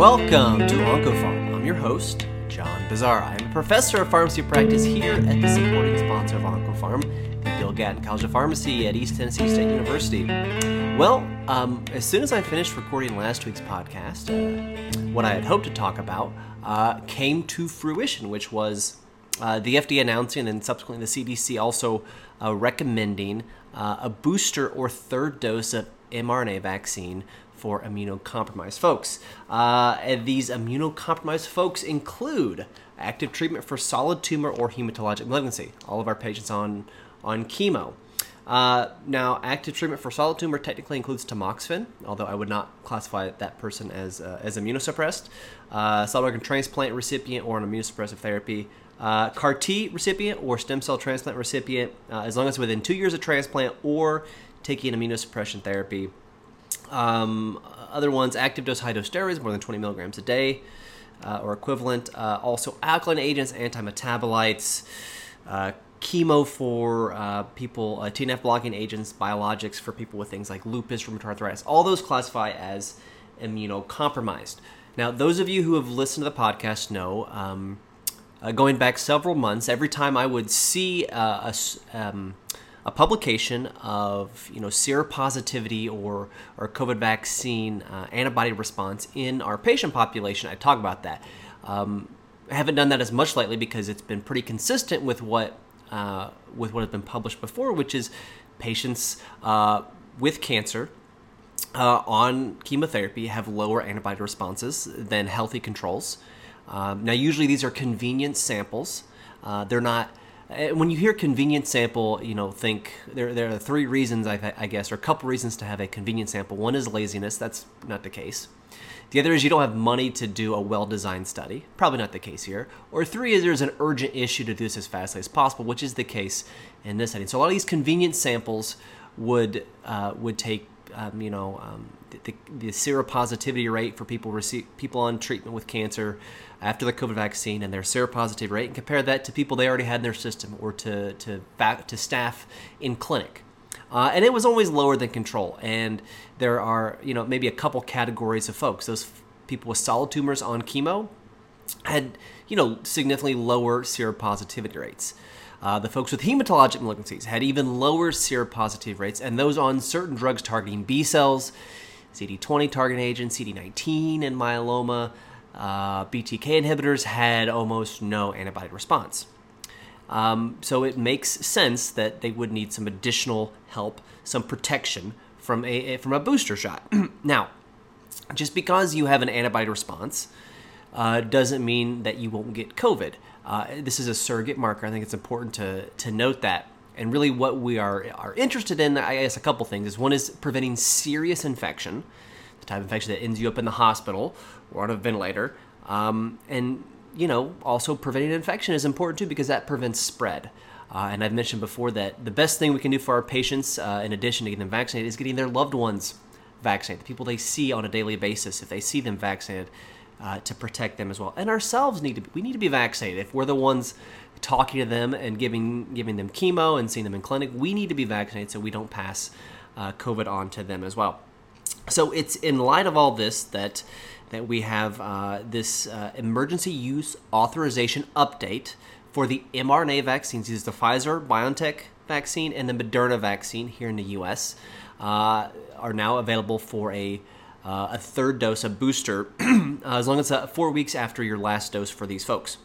Welcome to OncoPharm. I'm your host, John Bossaer. I'm a professor of pharmacy practice here at the supporting sponsor of OncoPharm, the Bill Gatton College of Pharmacy at East Tennessee State University. Well, um, as soon as I finished recording last week's podcast, uh, what I had hoped to talk about uh, came to fruition, which was uh, the FDA announcing and subsequently the CDC also uh, recommending uh, a booster or third dose of mRNA vaccine for immunocompromised folks. Uh, these immunocompromised folks include active treatment for solid tumor or hematologic malignancy. All of our patients on on chemo. Uh, now, active treatment for solid tumor technically includes tamoxifen, although I would not classify that person as uh, as immunosuppressed. Uh, solid organ transplant recipient or an immunosuppressive therapy. Uh, CAR T recipient or stem cell transplant recipient, uh, as long as within two years of transplant or taking immunosuppression therapy. Um, other ones, active dose, high dose steroids, more than 20 milligrams a day uh, or equivalent. Uh, also, alkylating agents, anti metabolites, uh, chemo for uh, people, uh, TNF blocking agents, biologics for people with things like lupus, rheumatoid arthritis. All those classify as immunocompromised. Now, those of you who have listened to the podcast know. Um, uh, going back several months, every time I would see a, um, a publication of you know seropositivity or or COVID vaccine uh, antibody response in our patient population. I talk about that. Um, I haven't done that as much lately because it's been pretty consistent with what uh, with what has been published before, which is patients uh, with cancer uh, on chemotherapy have lower antibody responses than healthy controls. Um, now, usually these are convenient samples. Uh, they're not when you hear convenient sample, you know, think there, there are three reasons, I, I guess, or a couple reasons to have a convenient sample. One is laziness. That's not the case. The other is you don't have money to do a well designed study. Probably not the case here. Or three is there's an urgent issue to do this as fastly as possible, which is the case in this setting. So a lot of these convenient samples would uh, would take um, you know um, the, the, seropositivity rate for people receive people on treatment with cancer after the COVID vaccine and their seropositivity rate, and compare that to people they already had in their system or to to to staff in clinic. Uh, and it was always lower than control. And there are, you know, maybe a couple categories of folks. Those f- people with solid tumors on chemo had, you know, significantly lower seropositivity rates. Uh, the folks with hematologic malignancies had even lower seropositive rates, and those on certain drugs targeting B cells, CD20 target agents, CD19 and myeloma, uh, BTK inhibitors had almost no antibody response. Um, so it makes sense that they would need some additional help, some protection from a from a booster shot. now, just because you have an antibody response uh, doesn't mean that you won't get COVID. Uh, this is a surrogate marker. I think it's important to to note that. And really, what we are are interested in, I guess, a couple things is one is preventing serious infection, the type of infection that ends you up in the hospital or on a ventilator, um, and you know, also preventing infection is important too because that prevents spread. Uh, and I've mentioned before that the best thing we can do for our patients, uh, in addition to getting them vaccinated, is getting their loved ones vaccinated, the people they see on a daily basis, if they see them vaccinated, uh, to protect them as well. And ourselves need to be, we need to be vaccinated. If we're the ones talking to them and giving giving them chemo and seeing them in clinic, we need to be vaccinated so we don't pass uh, COVID on to them as well. So it's in light of all this that that we have uh, this uh, emergency use authorization update for the mRNA vaccines. These are the Pfizer BioNTech vaccine and the Moderna vaccine here in the U.S. Uh, are now available for a uh, a third dose, a booster, as long as uh, four weeks after your last dose for these folks.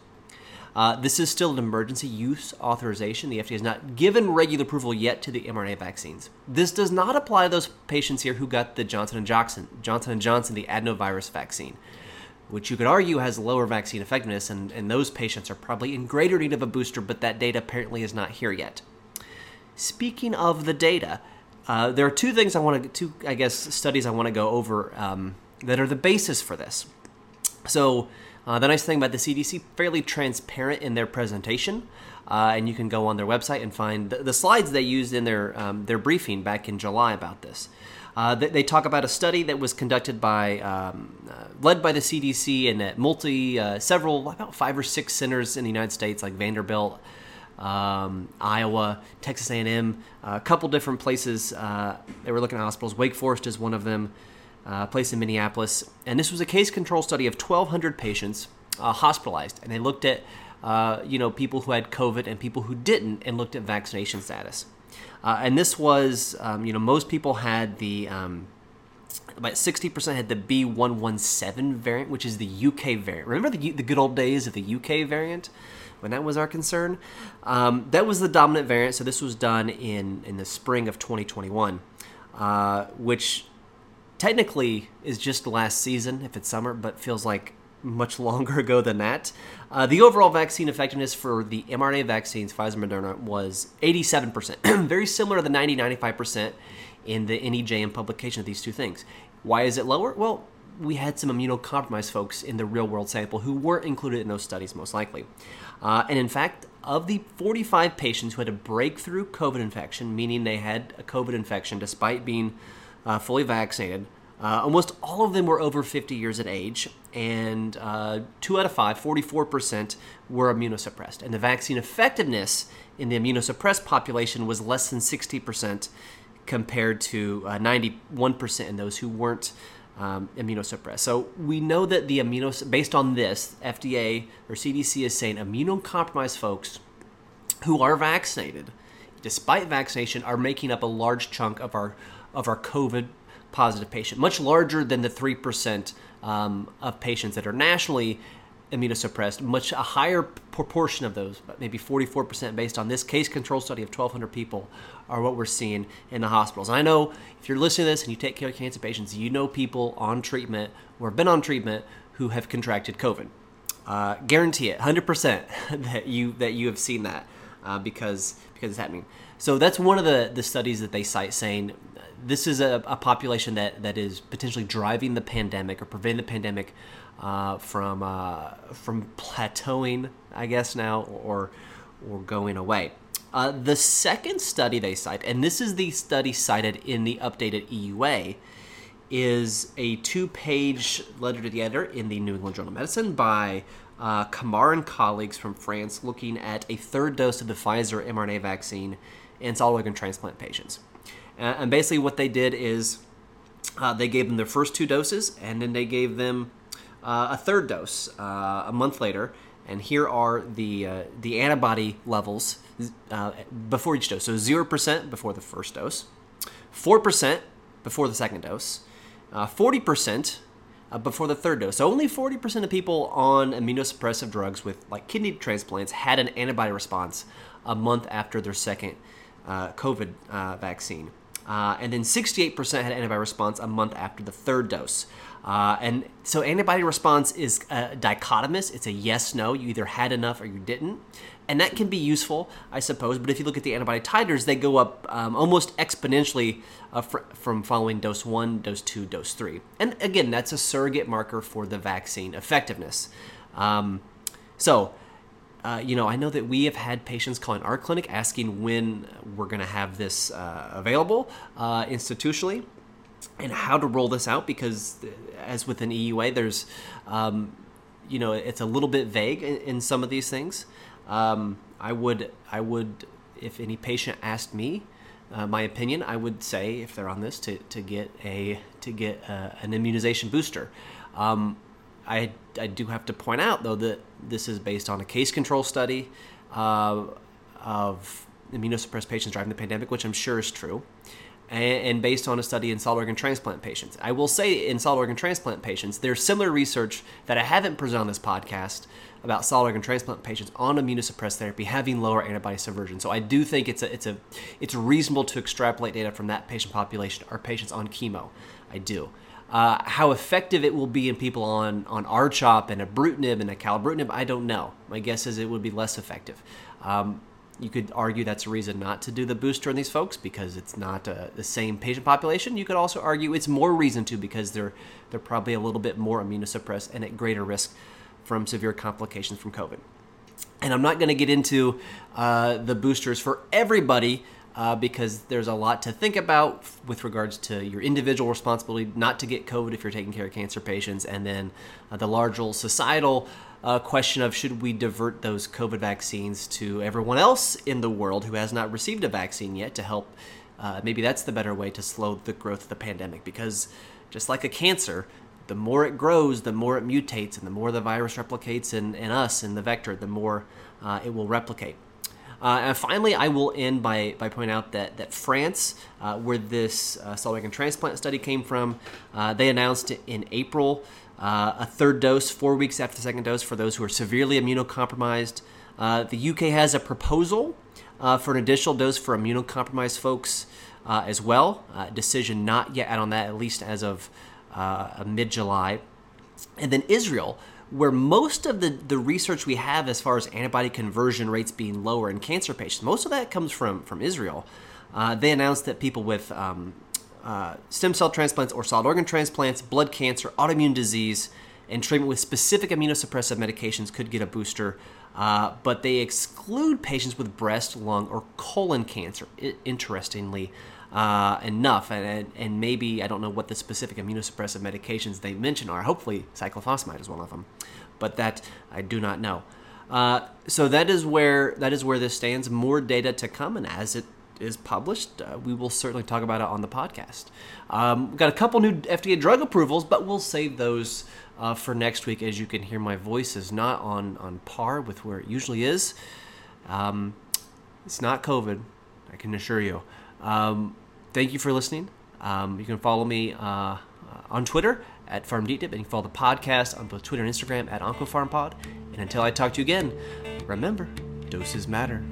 Uh, this is still an emergency use authorization. The FDA has not given regular approval yet to the mRNA vaccines. This does not apply to those patients here who got the Johnson & Johnson, Johnson & Johnson, the adenovirus vaccine, which you could argue has lower vaccine effectiveness, and, and those patients are probably in greater need of a booster, but that data apparently is not here yet. Speaking of the data, uh, there are two things I want to, two I guess studies I want to go over um, that are the basis for this. So uh, the nice thing about the CDC, fairly transparent in their presentation, uh, and you can go on their website and find the, the slides they used in their um, their briefing back in July about this. Uh, they, they, talk about a study that was conducted by, um, uh, led by the CDC and at multi, uh, several, about five or six centers in the United States, like Vanderbilt, um, Iowa, Texas A&M, a couple different places. they were looking at hospitals. Wake Forest is one of them. Uh, place in Minneapolis. And this was a case control study of 1,200 patients uh, hospitalized. And they looked at uh, you know, people who had COVID and people who didn't, and looked at vaccination status. Uh, and this was, um, you know, most people had the, um, about 60% had the B117 variant, which is the UK variant. Remember the, the good old days of the UK variant? When that was our concern, um, that was the dominant variant. So this was done in in the spring of 2021, uh, which technically is just last season if it's summer, but feels like much longer ago than that. Uh, the overall vaccine effectiveness for the mRNA vaccines, Pfizer Moderna, was 87%, very similar to the 90 95% in the NEJM publication of these two things. Why is it lower? Well, we had some immunocompromised folks in the real world sample who weren't included in those studies, most likely. Uh, and in fact, of the 45 patients who had a breakthrough COVID infection, meaning they had a COVID infection despite being uh, fully vaccinated, uh, almost all of them were over 50 years of age, and uh, two out of five, 44%, were immunosuppressed. And the vaccine effectiveness in the immunosuppressed population was less than 60% compared to uh, 91% in those who weren't um, immunosuppressed. So we know that the immunos, based on this, FDA or CDC is saying immunocompromised folks who are vaccinated, despite vaccination, are making up a large chunk of our of our COVID positive patient, much larger than the 3% um, of patients that are nationally immunosuppressed, much a higher proportion of those, maybe 44% based on this case control study of 1,200 people, are what we're seeing in the hospitals. And I know if you're listening to this and you take care of cancer patients, you know people on treatment or have been on treatment who have contracted COVID. Uh, guarantee it, 100% that you that you have seen that uh, because because it's happening. So that's one of the the studies that they cite saying this is a, a, population that, that is potentially driving the pandemic or preventing the pandemic uh, from uh, from plateauing, I guess now, or or going away. Uh, the second study they cite, and this is the study cited in the updated EUA, is a two-page letter to the editor in the New England Journal of Medicine by uh, Kamar and colleagues from France, looking at a third dose of the Pfizer mRNA vaccine in solid organ transplant patients. Uh, and basically, what they did is uh, they gave them their first two doses, and then they gave them uh, a third dose uh, a month later. And here are the uh, the antibody levels uh, before each dose. So zero percent before the first dose, four percent before the second dose, forty percent before the third dose. So only 40% of people on immunosuppressive drugs with like kidney transplants had an antibody response a month after their second uh, COVID uh, vaccine. Uh, and then 68% had antibody response a month after the third dose. Uh, and so antibody response is dichotomous. It's a yes no. You either had enough or you didn't. And that can be useful, I suppose. But if you look at the antibody titers, they go up um, almost exponentially uh, fr- from following dose one, dose two, dose three. And again, that's a surrogate marker for the vaccine effectiveness. Um, so, uh, you know, I know that we have had patients calling our clinic asking when we're going to have this uh, available uh, institutionally and how to roll this out because, uh, as with an EUA, there's, um, you know, it's a little bit vague in, in some of these things. Um, I would, I would, if any patient asked me, uh, my opinion, I would say if they're on this to, to get a to get a, an immunization booster. Um, I, I do have to point out, though, that this is based on a case control study uh, of immunosuppressed patients driving the pandemic, which I'm sure is true, and, and, based on a study in solid organ transplant patients. I will say in solid organ transplant patients, there's similar research that I haven't presented on this podcast about solid organ transplant patients on immunosuppressed therapy having lower antibody subversion. So I do think it's a it's a it's reasonable to extrapolate data from that patient population or patients on chemo. I do. Uh, how effective it will be in people on on R-CHOP and ibrutinib and acalabrutinib, I don't know. My guess is it would be less effective. Um, you could argue that's a reason not to do the booster in these folks because it's not uh, the same patient population. You could also argue it's more reason to because they're they're probably a little bit more immunosuppressed and at greater risk from severe complications from COVID. And I'm not going to get into uh, the boosters for everybody uh, because there's a lot to think about with regards to your individual responsibility not to get COVID if you're taking care of cancer patients, and then uh, the larger societal uh, question of should we divert those COVID vaccines to everyone else in the world who has not received a vaccine yet to help. Uh, maybe that's the better way to slow the growth of the pandemic because just like a cancer, the more it grows, the more it mutates, and the more the virus replicates in, in us, in the vector, the more uh, it will replicate. Uh, and finally, I will end by, by pointing out that, that France, uh, where this uh, organ transplant study came from, uh, they announced in April uh, a third dose four weeks after the second dose for those who are severely immunocompromised. Uh, the UK has a proposal for an additional dose for immunocompromised folks as well. decision not yet out on that, at least as of mid July. And then Israel where most of the, the research we have as far as antibody conversion rates being lower in cancer patients, most of that comes from, from Israel. Uh, they announced that people with um, uh, stem cell transplants or solid organ transplants, blood cancer, autoimmune disease, and treatment with specific immunosuppressive medications could get a booster. Uh, but they exclude patients with breast, lung, or colon cancer, interestingly uh, enough. And, and maybe, I don't know what the specific immunosuppressive medications they mention are. Hopefully, cyclophosphamide is one of them. But that I do not know. Uh, so that is where that is where this stands. More data to come, and as it is published, uh, we will certainly talk about it on the podcast. Um, we've got a couple new FDA drug approvals, but we'll save those uh, for next week. As you can hear, my voice is not on on par with where it usually is. Um, it's not COVID, I can assure you. Um, thank you for listening. Um, you can follow me uh, on Twitter at FarmDeepDip, and you can follow the podcast on both Twitter and Instagram at OncoPharmPod. And until I talk to you again, remember, doses matter.